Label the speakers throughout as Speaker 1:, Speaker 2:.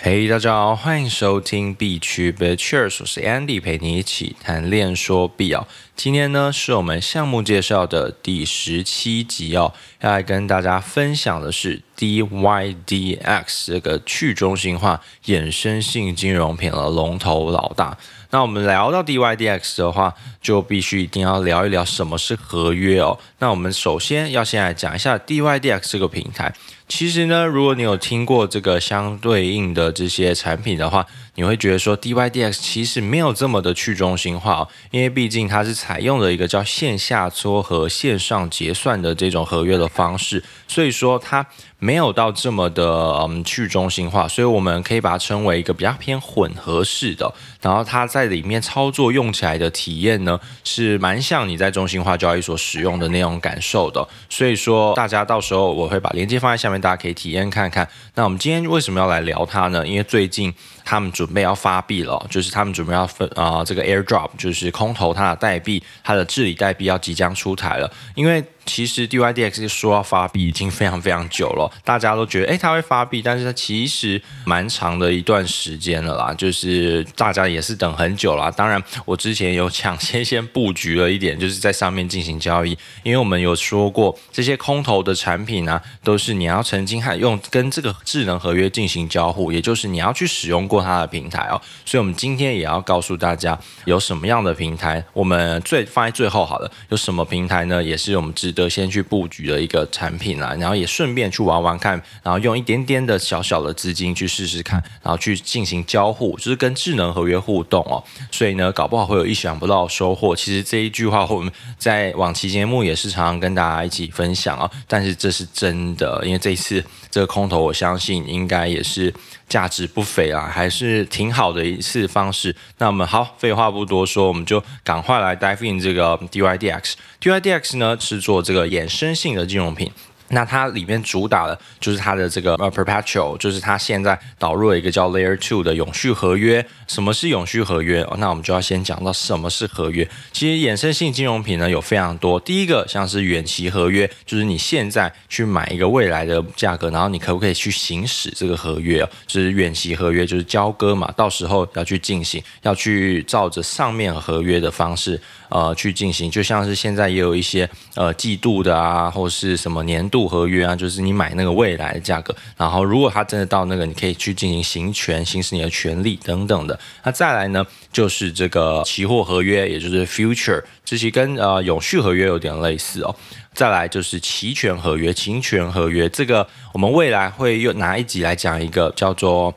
Speaker 1: 嘿大家好，欢迎收听币趣 BitCheers，我是 Andy，陪你一起谈链说币哦。今天呢是我们项目介绍的第十七集哦，要来跟大家分享的是 DYDX 这个去中心化衍生性金融品的龙头老大。那我们聊到 DYDX 的话，就必须一定要聊一聊什么是合约哦。那我们首先要先来讲一下 DYDX 这个平台。其实呢，如果你有听过这个相对应的这些产品的话，你会觉得说 DYDX 其实没有这么的去中心化哦，因为毕竟它是采用了一个叫线下撮合、线上结算的这种合约的方式，所以说它没有到这么的嗯去中心化，所以我们可以把它称为一个比较偏混合式的。然后它在里面操作用起来的体验呢，是蛮像你在中心化交易所使用的那种感受的。所以说大家到时候我会把链接放在下面。大家可以体验看看。那我们今天为什么要来聊它呢？因为最近他们准备要发币了，就是他们准备要分啊、这个 airdrop 就是空投它的代币，它的治理代币要即将出台了。因为其实 DYDX 说要发币已经非常非常久了，大家都觉得诶，它会发币，但是它其实蛮长的一段时间了啦，就是大家也是等很久了。当然，我之前有抢先先布局了一点，就是在上面进行交易，因为我们有说过这些空投的产品呢、都是你要曾经还用跟这个智能合约进行交互，也就是你要去使用过它的平台哦。所以，我们今天也要告诉大家有什么样的平台，我们最放在最后好了，有什么平台呢？也是我们值。得先去布局的一个产品啦，然后也顺便去玩玩看，然后用一点点的小小的资金去试试看，然后去进行交互，就是跟智能合约互动哦。所以呢，搞不好会有意想不到的收获。其实这一句话我们在往期节目也是常常跟大家一起分享哦。但是这是真的，因为这一次这个空投，我相信应该也是。价值不菲啊，还是挺好的一次方式。那我们好，废话不多说，我们就赶快来 diving 这个 DYDX。DYDX 呢是做这个衍生性的金融品。那它里面主打的就是它的这个呃 perpetual，就是它现在导入了一个叫 Layer Two 的永续合约。什么是永续合约？哦，那我们就要先讲到什么是合约。其实衍生性金融品呢有非常多。第一个像是远期合约，就是你现在去买一个未来的价格，然后你可不可以去行使这个合约？就是远期合约，就是交割嘛，到时候要去进行，要去照着上面合约的方式呃去进行。就像是现在也有一些呃季度的啊，或是什么年度。合约啊，就是你买那个未来的价格，然后如果它真的到那个，你可以去进行行权、行使你的权利等等的。那再来呢，就是这个期货合约，也就是 future，这些跟呃永续合约有点类似哦。再来就是期权合约、期权合约，这个我们未来会又拿一集来讲一个叫做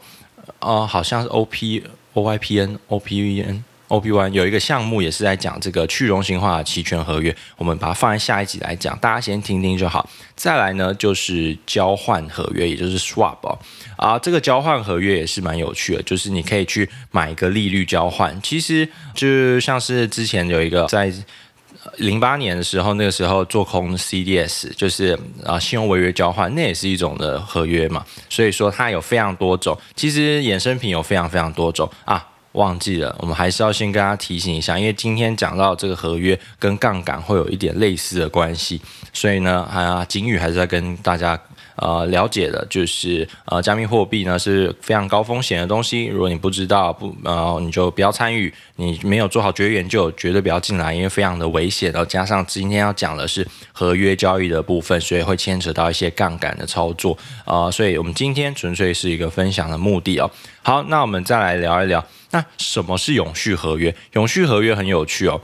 Speaker 1: 呃，好像是 O P O Y P N O P V N。O P One 有一个项目也是在讲这个去中心化的期权合约，我们把它放在下一集来讲，大家先听听就好。再来呢，就是交换合约，也就是 Swap 哦，啊，这个交换合约也是蛮有趣的，就是你可以去买一个利率交换，其实就像是之前有一个在零八年的时候，那个时候做空 CDS，就是啊信用违约交换，那也是一种的合约嘛，所以说它有非常多种，其实衍生品有非常非常多种啊。忘记了，我们还是要先跟大家提醒一下，因为今天讲到这个合约跟杠杆会有一点类似的关系，所以呢，啊，警语还是在跟大家呃了解的，就是呃，加密货币呢是非常高风险的东西，如果你不知道不呃，你就不要参与，你没有做好绝缘就，绝对不要进来，因为非常的危险。然后加上今天要讲的是合约交易的部分，所以会牵扯到一些杠杆的操作啊，呃，所以我们今天纯粹是一个分享的目的哦。好，那我们再来聊一聊。那什么是永续合约？永续合约很有趣哦，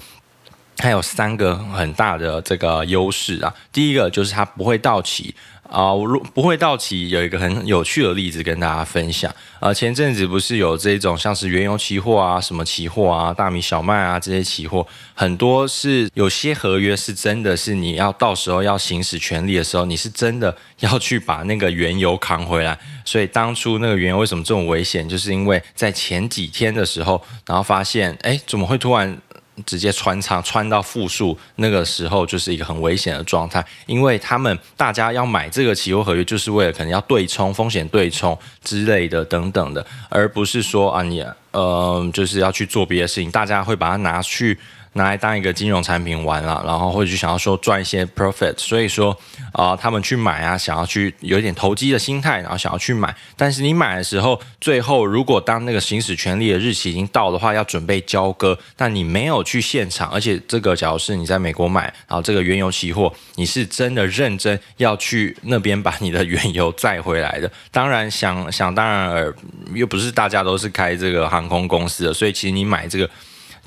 Speaker 1: 它有三个很大的这个优势啊。第一个就是它不会到期啊，如、不会到期，有一个很有趣的例子跟大家分享。呃，前阵子不是有这种像是原油期货啊、什么期货啊、大米、小麦啊这些期货，很多是有些合约是真的是你要到时候要行使权利的时候，你是真的 要去把那个原油扛回来。所以当初那个原油为什么这么危险？就是因为在前几天的时候，然后发现，哎，怎么会突然直接穿仓穿到负数？那个时候就是一个很危险的状态，因为他们大家要买这个期货合约，就是为了可能要对冲风险对冲之类的等等的，而不是说啊你呃就是要去做别的事情，大家会把它拿去。拿来当一个金融产品玩了，然后或者就想要说赚一些 profit，所以说啊、他们去买啊，想要去有一点投机的心态，然后想要去买。但是你买的时候，最后如果当那个行使权利的日期已经到的话，要准备交割，但你没有去现场，而且这个假如是你在美国买，然后这个原油期货，你是真的认真要去那边把你的原油载回来的。当然想想当然而又不是大家都是开这个航空公司的，所以其实你买这个。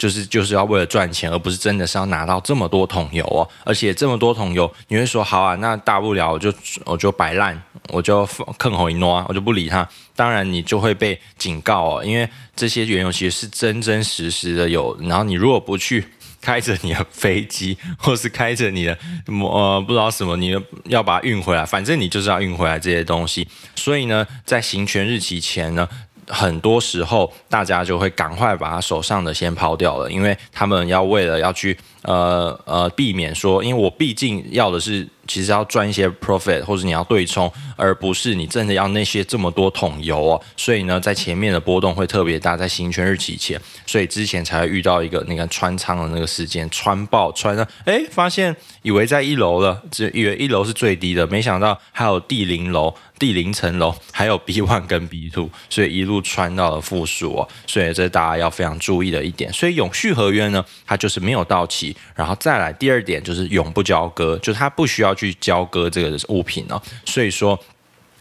Speaker 1: 就是就是要为了赚钱，而不是真的是要拿到这么多桶油哦。而且这么多桶油，你会说好啊，那大不了我就我就摆烂，我就坑吼一诺啊，我就不理他。当然你就会被警告哦，因为这些原油其实是真真实实的有。然后你如果不去 开着你的飞机，或是开着你的呃不知道什么，你要把它运回来，反正你就是要运回来这些东西。所以呢，在行权日期前呢。很多时候，大家就会赶快把他手上的先抛掉了，因为他们要为了要去呃呃避免说，因为我毕竟要的是。其实要赚一些 profit，或者你要对冲，而不是你真的要那些这么多桶油哦。所以呢，在前面的波动会特别大，在行权日期前，所以之前才会遇到一个那个穿仓的那个事件，穿爆穿上，哎，发现以为在一楼了，只以为一楼是最低的，没想到还有第零楼、第零层楼，还有 B one 跟 B two，所以一路穿到了负数哦。所以这大家要非常注意的一点。所以永续合约呢，它就是没有到期，然后再来第二点就是永不交割，就是它不需要。去交割这个物品呢，所以说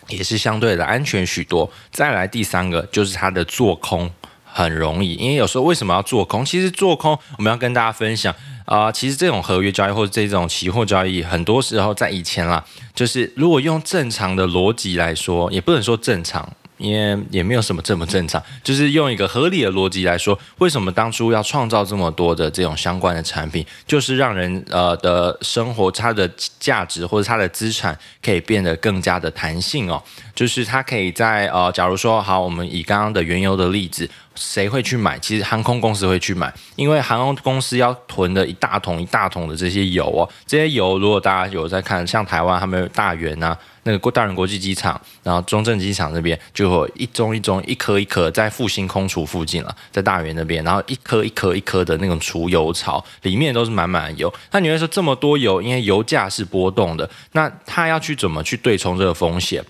Speaker 1: 也是相对的安全许多。再来第三个就是它的做空很容易，因为有时候为什么要做空？其实做空我们要跟大家分享啊、其实这种合约交易或者这种期货交易，很多时候在以前啦，就是如果用正常的逻辑来说，也不能说正常。因为也没有什么正不正常，就是用一个合理的逻辑来说，为什么当初要创造这么多的这种相关的产品，就是让人呃的生活，它的价值或者它的资产可以变得更加的弹性哦，就是它可以在呃，假如说好，我们以刚刚的原油的例子。谁会去买？其实航空公司会去买，因为航空公司要囤的一大桶一大桶的这些油哦。这些油如果大家有在看，像台湾他们大圆啊，那个大仁国际机场，然后中正机场那边就有一宗一宗、一颗一颗在复兴空厨附近了，在大园那边，然后一颗一颗一颗的那种除油槽，里面都是满满的油。那你会说这么多油，因为油价是波动的，那他要去怎么去对冲这个风险？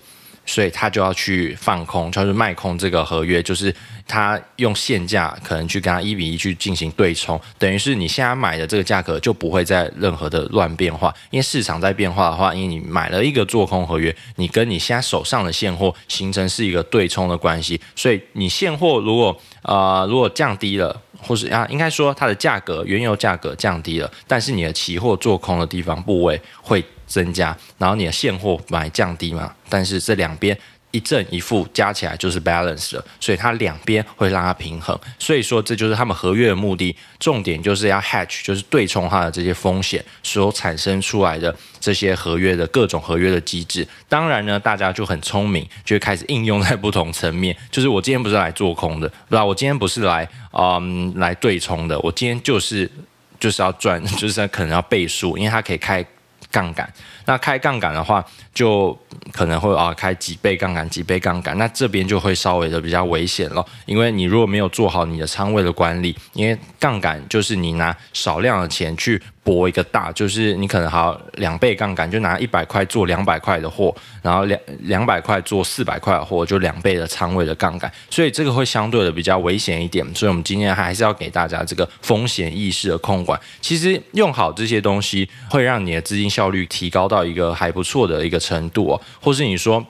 Speaker 1: 所以他就要去放空，就是卖空这个合约，就是他用现价可能去跟他一比一去进行对冲，等于是你现在买的这个价格就不会再任何的乱变化，因为市场在变化的话，因为你买了一个做空合约，你跟你现在手上的现货形成是一个对冲的关系，所以你现货如果啊、呃、如果降低了，或是啊应该说它的价格原油价格降低了，但是你的期货做空的地方部位会。增加，然后你的现货买降低嘛，但是这两边一正一负加起来就是 balance 了，所以它两边会让它平衡，所以说这就是他们合约的目的，重点就是要 hedge，就是对冲它的这些风险所产生出来的这些合约的各种合约的机制。当然呢，大家就很聪明，就会开始应用在不同层面。就是我今天不是来做空的，不知道我今天不是来嗯来对冲的，我今天就是就是要赚，就是可能要倍数，因为它可以开。杠杆，那开杠杆的话，就可能会啊开几倍杠杆，几倍杠杆，那这边就会稍微的比较危险了，因为你如果没有做好你的仓位的管理，因为杠杆就是你拿少量的钱去。搏一个大，就是你可能好两倍杠杆，就拿一百块做两百块的货，然后两两百块做四百块的货，就两倍的仓位的杠杆，所以这个会相对的比较危险一点。所以我们今天还是要给大家这个风险意识的控管。其实用好这些东西，会让你的资金效率提高到一个还不错的一个程度哦，或是你说。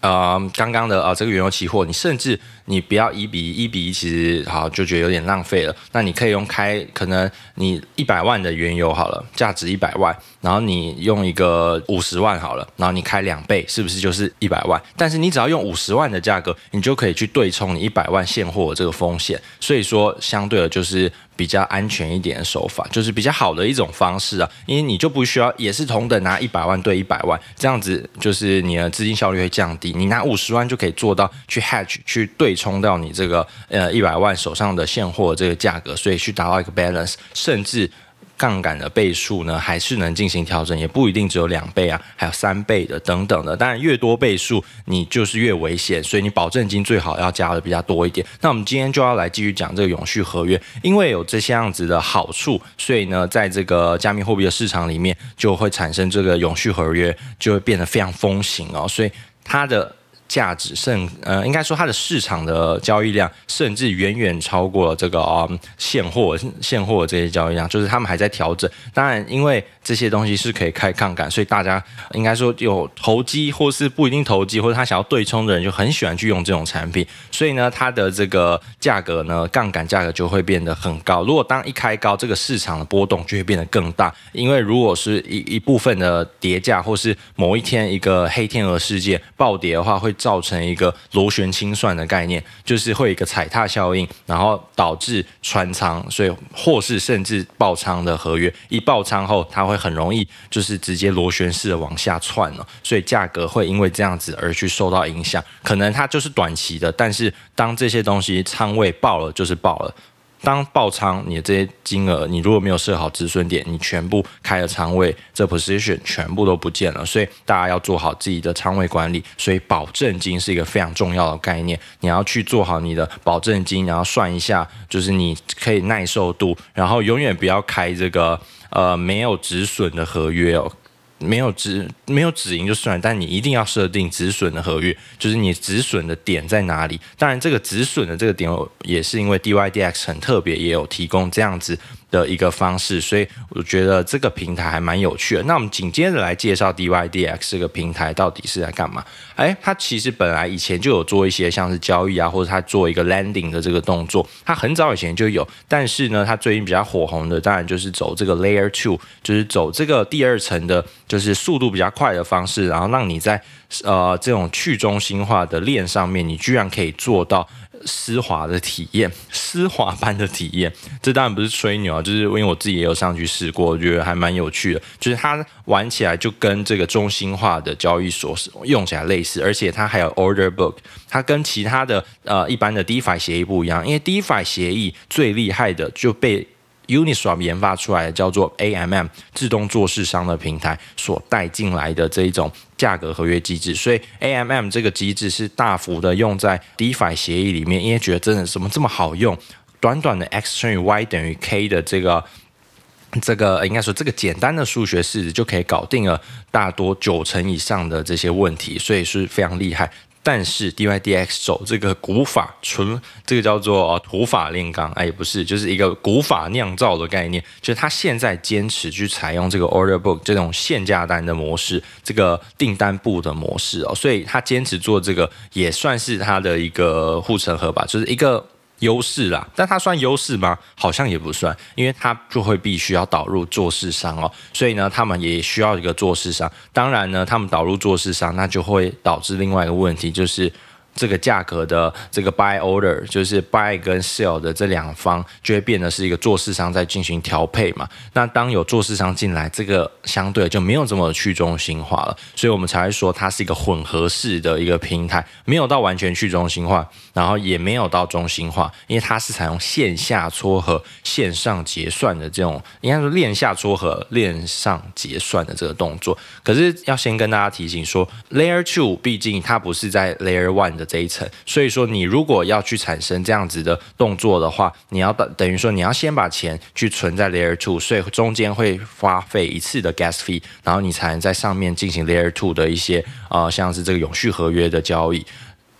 Speaker 1: 呃，刚刚的啊、这个原油期货，你甚至你不要一比一，比一其实好就觉得有点浪费了。那你可以用开，可能你一百万的原油好了，价值一百万，然后你用一个五十万好了，然后你开两倍，是不是就是一百万？但是你只要用五十万的价格，你就可以去对冲你一百万现货的这个风险。所以说，相对的就是。比较安全一点的手法，就是比较好的一种方式啊，因为你就不需要也是同等拿一百万对一百万，这样子就是你的资金效率会降低。你拿五十万就可以做到去 hedge 去对冲到你这个呃一百万手上的现货这个价格，所以去达到一个 balance，甚至杠杆的倍数呢，还是能进行调整，也不一定只有两倍啊，还有三倍的等等的。当然，越多倍数，你就是越危险，所以你保证金最好要加的比较多一点。那我们今天就要来继续讲这个永续合约，因为有这些样子的好处，所以呢，在这个加密货币的市场里面，就会产生这个永续合约，就会变得非常风行哦，所以它的。价值甚呃，应该说它的市场的交易量甚至远远超过了这个啊、嗯、现货现货这些交易量，就是他们还在调整。当然，因为这些东西是可以开杠杆，所以大家应该说有投机或是不一定投机，或者他想要对冲的人就很喜欢去用这种产品。所以呢，它的这个价格呢，杠杆价格就会变得很高。如果当一开高，这个市场的波动就会变得更大。因为如果是一一部分的跌价，或是某一天一个黑天鹅事件暴跌的话，会。造成一个螺旋清算的概念，就是会有一个踩踏效应，然后导致穿仓，所以或是甚至爆仓的合约，一爆仓后，它会很容易就是直接螺旋式的往下窜了，所以价格会因为这样子而去受到影响。可能它就是短期的，但是当这些东西仓位爆了，就是爆了。当爆仓，你的这些金额，你如果没有设好止损点，你全部开了仓位，这 position 全部都不见了。所以大家要做好自己的仓位管理。所以保证金是一个非常重要的概念，你要去做好你的保证金，然后算一下，就是你可以耐受度，然后永远不要开这个呃没有止损的合约哦。没有止没有止盈就算，但你一定要设定止损的合约，就是你止损的点在哪里。当然，这个止损的这个点也是因为 DYDX 很特别，也有提供这样子的一个方式，所以我觉得这个平台还蛮有趣的。那我们紧接着来介绍 DYDX 这个平台到底是在干嘛？哎，它其实本来以前就有做一些像是交易啊，或者它做一个 landing 的这个动作，它很早以前就有。但是呢，它最近比较火红的，当然就是走这个 Layer Two，就是走这个第二层的，就是速度比较快的方式，然后让你在呃这种去中心化的链上面，你居然可以做到。丝滑的体验，丝滑般的体验，这当然不是吹牛啊，就是因为我自己也有上去试过，我觉得还蛮有趣的。就是它玩起来就跟这个中心化的交易所用起来类似，而且它还有 order book，它跟其他的呃一般的 DeFi 协议不一样，因为 DeFi 协议最厉害的就被。Uniswap 研发出来的叫做 AMM 自动做市商的平台所带进来的这一种价格合约机制，所以 AMM 这个机制是大幅的用在 DeFi 协议里面，因为觉得真的怎么这么好用，短短的 X 乘以 Y 等于 K 的这个这个应该说这个简单的数学式子就可以搞定了大多九成以上的这些问题，所以是非常厉害。但是 DYDX 走这个古法纯，这个叫做土法炼钢，哎，不是，就是一个古法酿造的概念，就是他现在坚持去采用这个 order book 这种限价单的模式，这个订单簿的模式哦，所以他坚持做这个也算是他的一个护城河吧，就是一个。优势啦，但它算优势吗？好像也不算，因为它就会必须要导入做事商哦，所以呢，他们也需要一个做事商。当然呢，他们导入做事商，那就会导致另外一个问题，就是。这个价格的这个 buy order 就是 buy 跟 sell 的这两方就会变得是一个做市商在进行调配嘛。那当有做市商进来，这个相对就没有这么去中心化了，所以我们才会说它是一个混合式的一个平台，没有到完全去中心化，然后也没有到中心化，因为它是采用线下撮合、线上结算的这种，应该说链下撮合、链上结算的这个动作。可是要先跟大家提醒说，Layer Two 毕竟它不是在 Layer One 的。这一层，所以说你如果要去产生这样子的动作的话，你要等等于说你要先把钱去存在 Layer Two，所以中间会花费一次的 Gas Fee，然后你才能在上面进行 Layer Two 的一些呃像是这个永续合约的交易。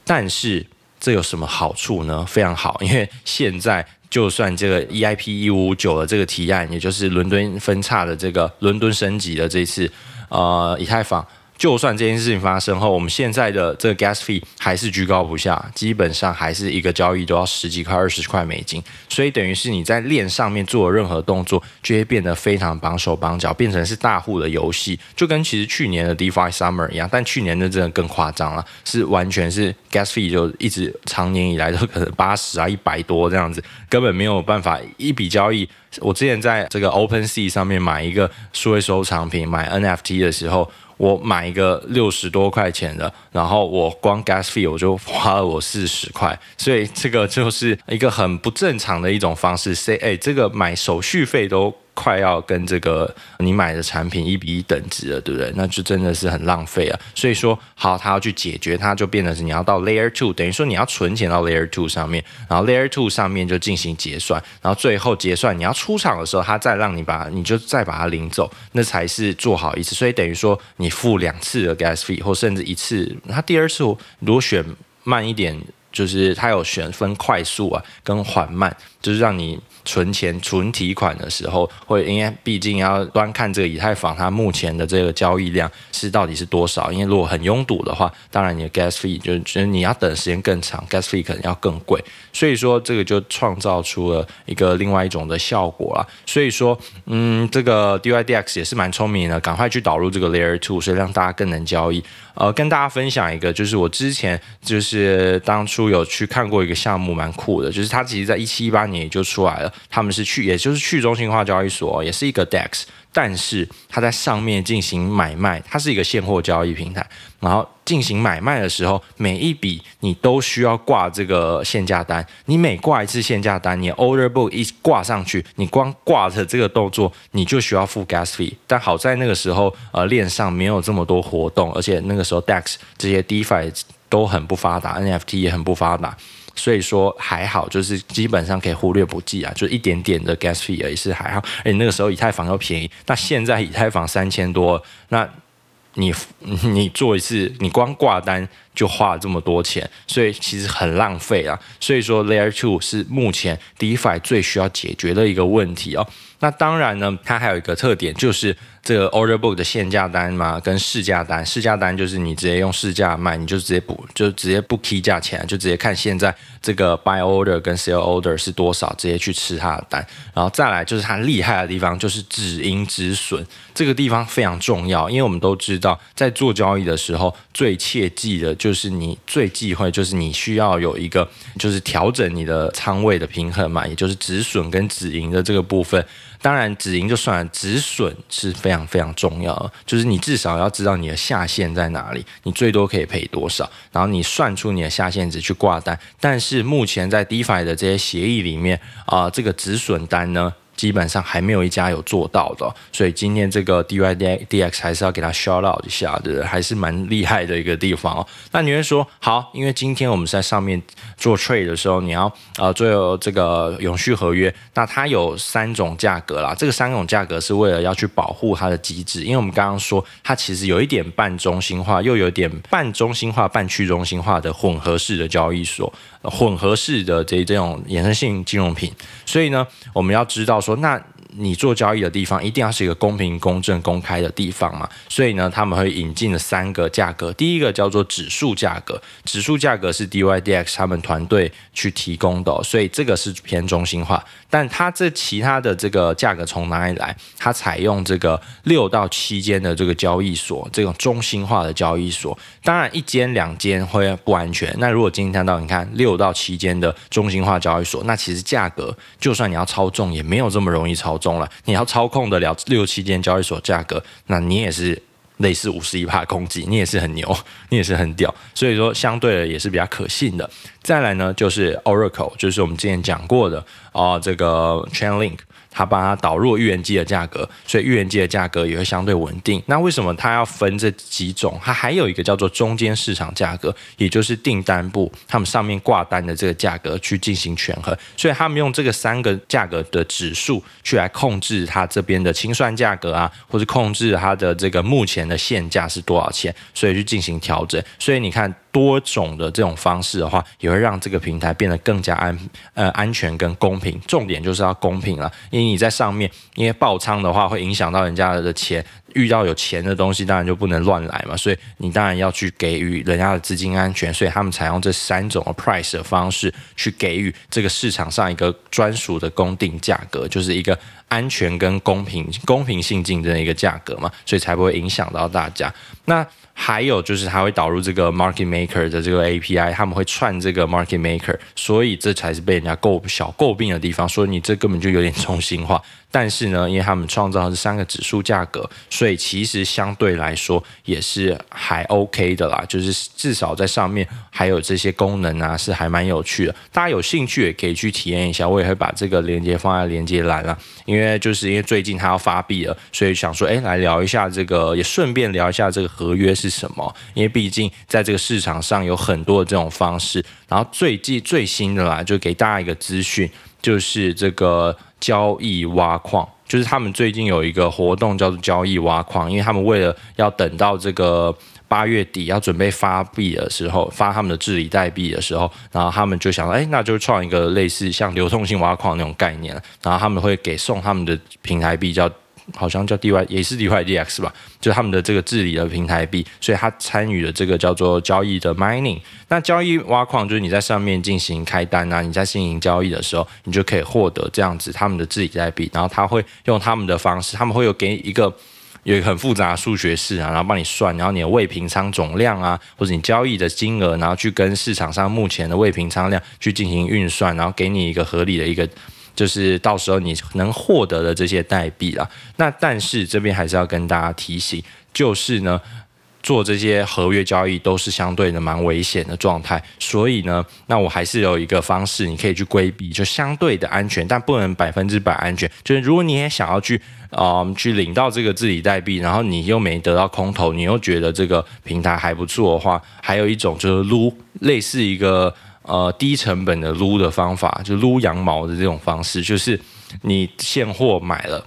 Speaker 1: 但是这有什么好处呢？非常好，因为现在就算这个 EIP 一五五九的这个提案，也就是伦敦分叉的这个伦敦升级的这次呃以太坊。就算这件事情发生后，我们现在的这个 gas fee 还是居高不下，基本上还是一个交易都要十几块、二十块美金，所以等于是你在链上面做任何动作，就会变得非常绑手绑脚，变成是大户的游戏，就跟其实去年的 DeFi Summer 一样，但去年的真的更夸张了，是完全是 gas fee 就一直长年以来都可能八十啊、一百多这样子，根本没有办法一笔交易。我之前在这个 OpenSea 上面买一个数位收藏品，买 NFT 的时候。我买一个六十多块钱的，然后我光 gas fee 我就花了我四十块，所以这个就是一个很不正常的一种方式。say 哎，这个买手续费都快要跟这个你买的产品一比一等值了，对不对？那就真的是很浪费啊。所以说，好，他要去解决，它就变成是你要到 Layer Two，等于说你要存钱到 Layer Two 上面，然后 Layer Two 上面就进行结算，然后最后结算你要出厂的时候，他再让你把你就再把它领走，那才是做好一次。所以等于说你付两次的 Gas Fee，或甚至一次，他第二次如果选慢一点，就是他有选分快速啊跟缓慢，就是让你。存钱、存提款的时候，会因为毕竟要端看这个以太坊它目前的这个交易量是到底是多少。因为如果很拥堵的话，当然你的 gas fee 就就是你要等时间更长，gas fee 可能要更贵。所以说这个就创造出了一个另外一种的效果啊。所以说，嗯，这个 DYDX 也是蛮聪明的，赶快去导入这个 Layer Two，所以让大家更能交易。呃，跟大家分享一个，就是我之前就是当初有去看过一个项目，蛮酷的，就是它其实在一七一八年也就出来了。他们是去，也就是去中心化交易所，也是一个 DEX，但是它在上面进行买卖，它是一个现货交易平台。然后进行买卖的时候，每一笔你都需要挂这个限价单。你每挂一次限价单，你 order book 一挂上去，你光挂着这个动作，你就需要付 gas fee。但好在那个时候，呃，链上没有这么多活动，而且那个时候 DEX 这些 DeFi 都很不发达，NFT 也很不发达，所以说还好，就是基本上可以忽略不计啊，就一点点的 gas fee 而已是还好。而且那个时候以太坊又便宜，那现在以太坊三千多，那。你你做一次，你光挂单就花了这么多钱，所以其实很浪费啊。所以说，Layer Two 是目前 DeFi 最需要解决的一个问题哦。那当然呢，它还有一个特点就是。这个 order book 的限价单嘛，跟市价单，市价单就是你直接用市价卖，你就直接补就直接不 key 价钱，就直接看现在这个 buy order 跟 sell order 是多少，直接去吃它的单。然后再来就是它厉害的地方，就是止盈止损这个地方非常重要，因为我们都知道，在做交易的时候，最切记的就就是你最忌讳就是你需要有一个就是调整你的仓位的平衡嘛，也就是止损跟止盈的这个部分。当然，止盈就算了，止损是非常非常重要的。就是你至少要知道你的下限在哪里，你最多可以赔多少，然后你算出你的下限值去挂单。但是目前在 DeFi 的这些协议里面啊、这个止损单呢，基本上还没有一家有做到的，所以今天这个 D Y D D X 还是要给它 shout out 一下的，还是蛮厉害的一个地方哦。那你会说好，因为今天我们在上面做 trade 的时候，你要呃做这个永续合约，那它有三种价格啦。这个三种价格是为了要去保护它的机制，因为我们刚刚说它其实有一点半中心化，又有点半中心化、半去中心化的混合式的交易所。混合式的这这种衍生性金融品，所以呢，我们要知道说那。你做交易的地方一定要是一个公平、公正、公开的地方嘛，所以呢，他们会引进了三个价格。第一个叫做指数价格，指数价格是 DYDX 他们团队去提供的，所以这个是偏中心化。但它这其他的这个价格从哪里来？它采用这个六到七间的这个交易所，这种中心化的交易所。当然，一间两间会不安全。那如果今天到你看六到七间的中心化交易所，那其实价格就算你要操纵，也没有这么容易操纵。懂了，你要操控得了六七间交易所价格，那你也是类似五十一帕攻击，你也是很牛，你也是很屌，所以说相对的也是比较可信的。再来呢，就是 Oracle，就是我们之前讲过的哦、这个 Chainlink。它帮它导入预言机的价格，所以预言机的价格也会相对稳定。那为什么它要分这几种？它还有一个叫做中间市场价格，也就是订单部他们上面挂单的这个价格去进行权衡。所以他们用这个三个价格的指数去来控制它这边的清算价格啊，或者控制它的这个目前的现价是多少钱，所以去进行调整。所以你看。多种的这种方式的话，也会让这个平台变得更加安呃安全跟公平。重点就是要公平了，因为你在上面，因为爆仓的话会影响到人家的钱，遇到有钱的东西当然就不能乱来嘛，所以你当然要去给予人家的资金安全，所以他们采用这三种 price 的方式去给予这个市场上一个专属的公定价格，就是一个安全跟公平、公平性竞争的一个价格嘛，所以才不会影响到大家。那还有就是，它会导入这个 Market Maker 的这个 API，他们会串这个 Market Maker，所以这才是被人家诟小诟病的地方，说你这根本就有点中心化。但是呢，因为他们创造的是三个指数价格，所以其实相对来说也是还 OK 的啦。就是至少在上面还有这些功能啊，是还蛮有趣的。大家有兴趣也可以去体验一下，我也会把这个链接放在链接栏啦。因为就是因为最近它要发币了，所以想说，哎，来聊一下这个，也顺便聊一下这个合约是什么。因为毕竟在这个市场上有很多的这种方式。然后最近最新的啦，就给大家一个资讯，就是这个交易挖矿，就是他们最近有一个活动叫做交易挖矿，因为他们为了要等到这个八月底要准备发币的时候，发他们的治理代币的时候，然后他们就想，哎，那就创一个类似像流动性挖矿那种概念，然后他们会给送他们的平台币叫。好像叫 DY 也是 DYDX 吧，就是他们的这个治理的平台币，所以他参与了这个叫做交易的 mining。那交易挖矿就是你在上面进行开单啊，你在进行交易的时候，你就可以获得这样子他们的治理代币，然后他会用他们的方式，他们会有给一个有一个很复杂的数学式啊，然后帮你算，然后你的未平仓总量啊，或者你交易的金额，然后去跟市场上目前的未平仓量去进行运算，然后给你一个合理的一个。就是到时候你能获得的这些代币啦，那但是这边还是要跟大家提醒，就是呢，做这些合约交易都是相对的蛮危险的状态，所以呢，那我还是有一个方式你可以去规避，就相对的安全，但不能百分之百安全。就是如果你也想要去，嗯，去领到这个自理代币，然后你又没得到空投，你又觉得这个平台还不错的话，还有一种就是撸，类似一个。呃，低成本的撸的方法，就撸羊毛的这种方式，就是你现货买了，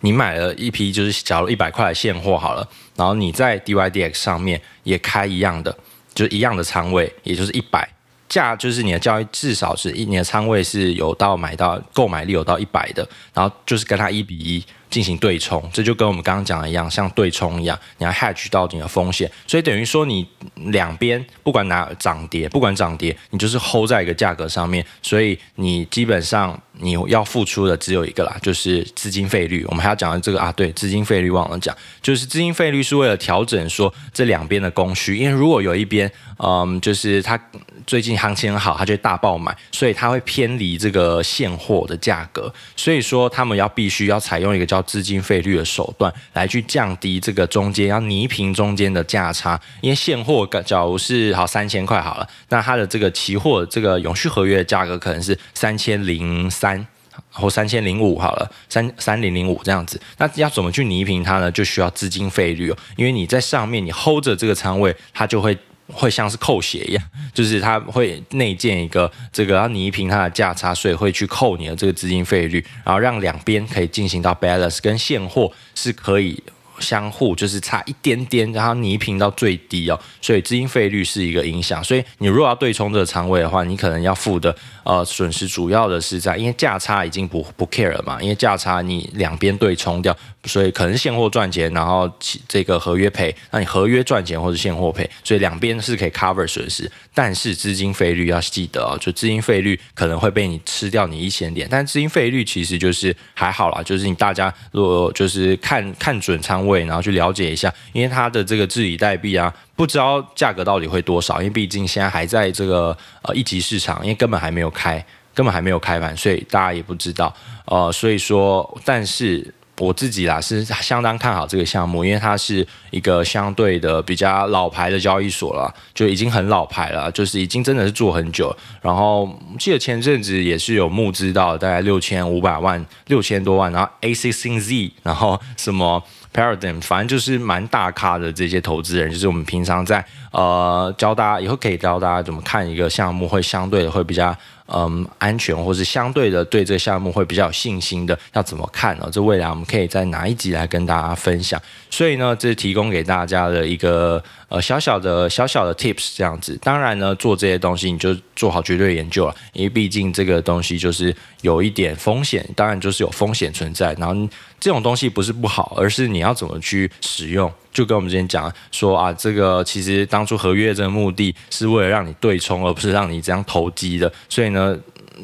Speaker 1: 你买了一批，就是假如一百块现货好了，然后你在 DYDX 上面也开一样的，就是一样的仓位，也就是一百价，就是你的交易至少是一年的仓位是有到买到购买力有到一百的，然后就是跟它一比一。进行对冲，这就跟我们刚刚讲的一样，像对冲一样，你要 hedge 到你的风险，所以等于说你两边不管哪涨跌，不管涨跌，你就是 hold 在一个价格上面，所以你基本上你要付出的只有一个啦，就是资金费率。我们还要讲的这个啊，对，资金费率忘了讲，就是资金费率是为了调整说这两边的供需，因为如果有一边，嗯，就是它最近行情很好，它就大爆买，所以它会偏离这个现货的价格，所以说他们要必须要采用一个叫资金费率的手段来去降低这个中间要弥平中间的价差，因为现货假如是好三千块好了，那它的这个期货这个永续合约的价格可能是三千零三三或三千零五好了，三三零零五这样子，那要怎么去弥平它呢？就需要资金费率哦，因为你在上面你 hold 着这个仓位，它就会。会像是扣血一样，就是它会内建一个这个要弥平它的价差，所以会去扣你的这个资金费率，然后让两边可以进行到 balance，跟现货是可以。相互就是差一点点，然后弥平到最低哦，所以资金费率是一个影响。所以你如果要对冲这个仓位的话，你可能要付的呃损失主要的是在，因为价差已经不不 care 了嘛，因为价差你两边对冲掉，所以可能现货赚钱，然后这个合约赔，那你合约赚钱或者现货赔，所以两边是可以 cover 损失。但是资金费率要记得哦，就资金费率可能会被你吃掉你一千点，但资金费率其实就是还好啦，就是你大家如果就是看看准仓位。然后去了解一下，因为它的这个治理代币啊，不知道价格到底会多少，因为毕竟现在还在这个呃一级市场，因为根本还没有开，根本还没有开盘，所以大家也不知道。呃，所以说，但是。我自己啦是相当看好这个项目，因为它是一个相对的比较老牌的交易所了，就已经很老牌了，就是已经真的是做很久。然后记得前阵子也是有募资到大概六千五百万、六千多万，然后 a16z，然后什么 Paradigm，反正就是蛮大咖的这些投资人，就是我们平常在呃教大家以后可以教大家怎么看一个项目，会相对的会比较。嗯，安全或是相对的对这个项目会比较有信心的，要怎么看呢？这未来我们可以在哪一集来跟大家分享。所以呢，这是提供给大家的一个呃小小的小小的 tips 这样子。当然呢，做这些东西你就做好绝对研究了，因为毕竟这个东西就是有一点风险，当然就是有风险存在。然后这种东西不是不好，而是你要怎么去使用。就跟我们之前讲说啊，这个其实当初合约这个目的是为了让你对冲，而不是让你这样投机的。所以呢，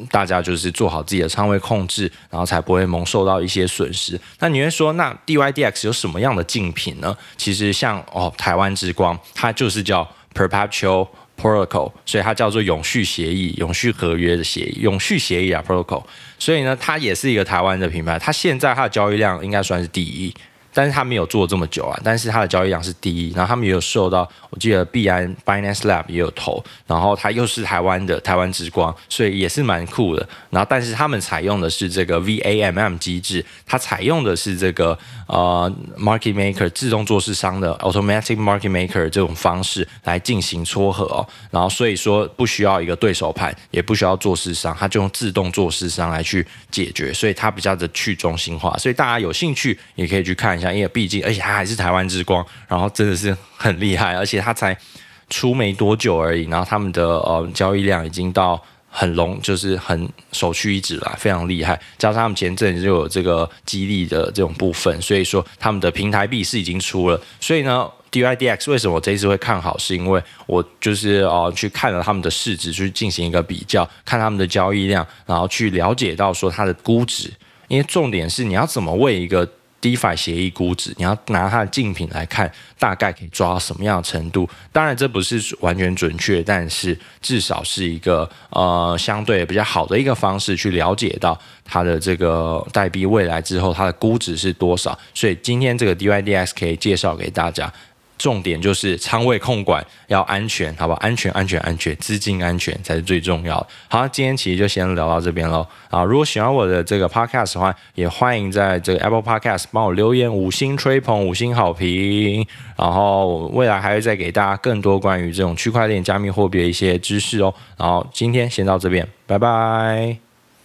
Speaker 1: 大家就是做好自己的仓位控制，然后才不会蒙受到一些损失。那你会说，那 DYDX 有什么样的竞品呢？其实像哦，台湾之光，它就是叫 Perpetual Protocol，所以它叫做永续协议、永续合约的协议、永续协议啊 Protocol。所以呢，它也是一个台湾的品牌，它现在它的交易量应该算是第一。但是他没有做这么久啊，但是他的交易量是第一，然后他们也有受到，我记得币安 Binance Lab 也有投，然后他又是台湾的台湾之光，所以也是蛮酷的。然后但是他们采用的是这个 VAMM 机制，它采用的是这个呃 Market Maker 自动做市商的 Automatic Market Maker 这种方式来进行撮合哦，然后所以说不需要一个对手盘，也不需要做市商，它就用自动做市商来去解决，所以它比较的去中心化，所以大家有兴趣也可以去看一下。因为毕竟，而且他还是台湾之光，然后真的是很厉害，而且他才出没多久而已，然后他们的呃交易量已经到很龙，就是很首屈一指了，非常厉害。加上他们前阵就有这个激励的这种部分，所以说他们的平台币是已经出了。所以呢，DYDX 为什么我这一次会看好？是因为我就是呃去看了他们的市值，去进行一个比较，看他们的交易量，然后去了解到说它的估值。因为重点是你要怎么为一个 DeFi 协议估值，你要拿它的竞品来看，大概可以抓到什么样的程度？当然，这不是完全准确，但是至少是一个呃相对比较好的一个方式，去了解到它的这个代币未来之后它的估值是多少。所以今天这个 DYDX 可以介绍给大家。重点就是仓位控管要安全，好不好？安全，安全，安全，资金安全才是最重要的。好，今天其实就先聊到这边喽。啊，如果喜欢我的这个 podcast 的话，也欢迎在这个 Apple Podcast 帮我留言五星吹捧，五星好评。然后未来还会再给大家更多关于这种区块链、加密货币的一些知识哦。然后今天先到这边，拜拜。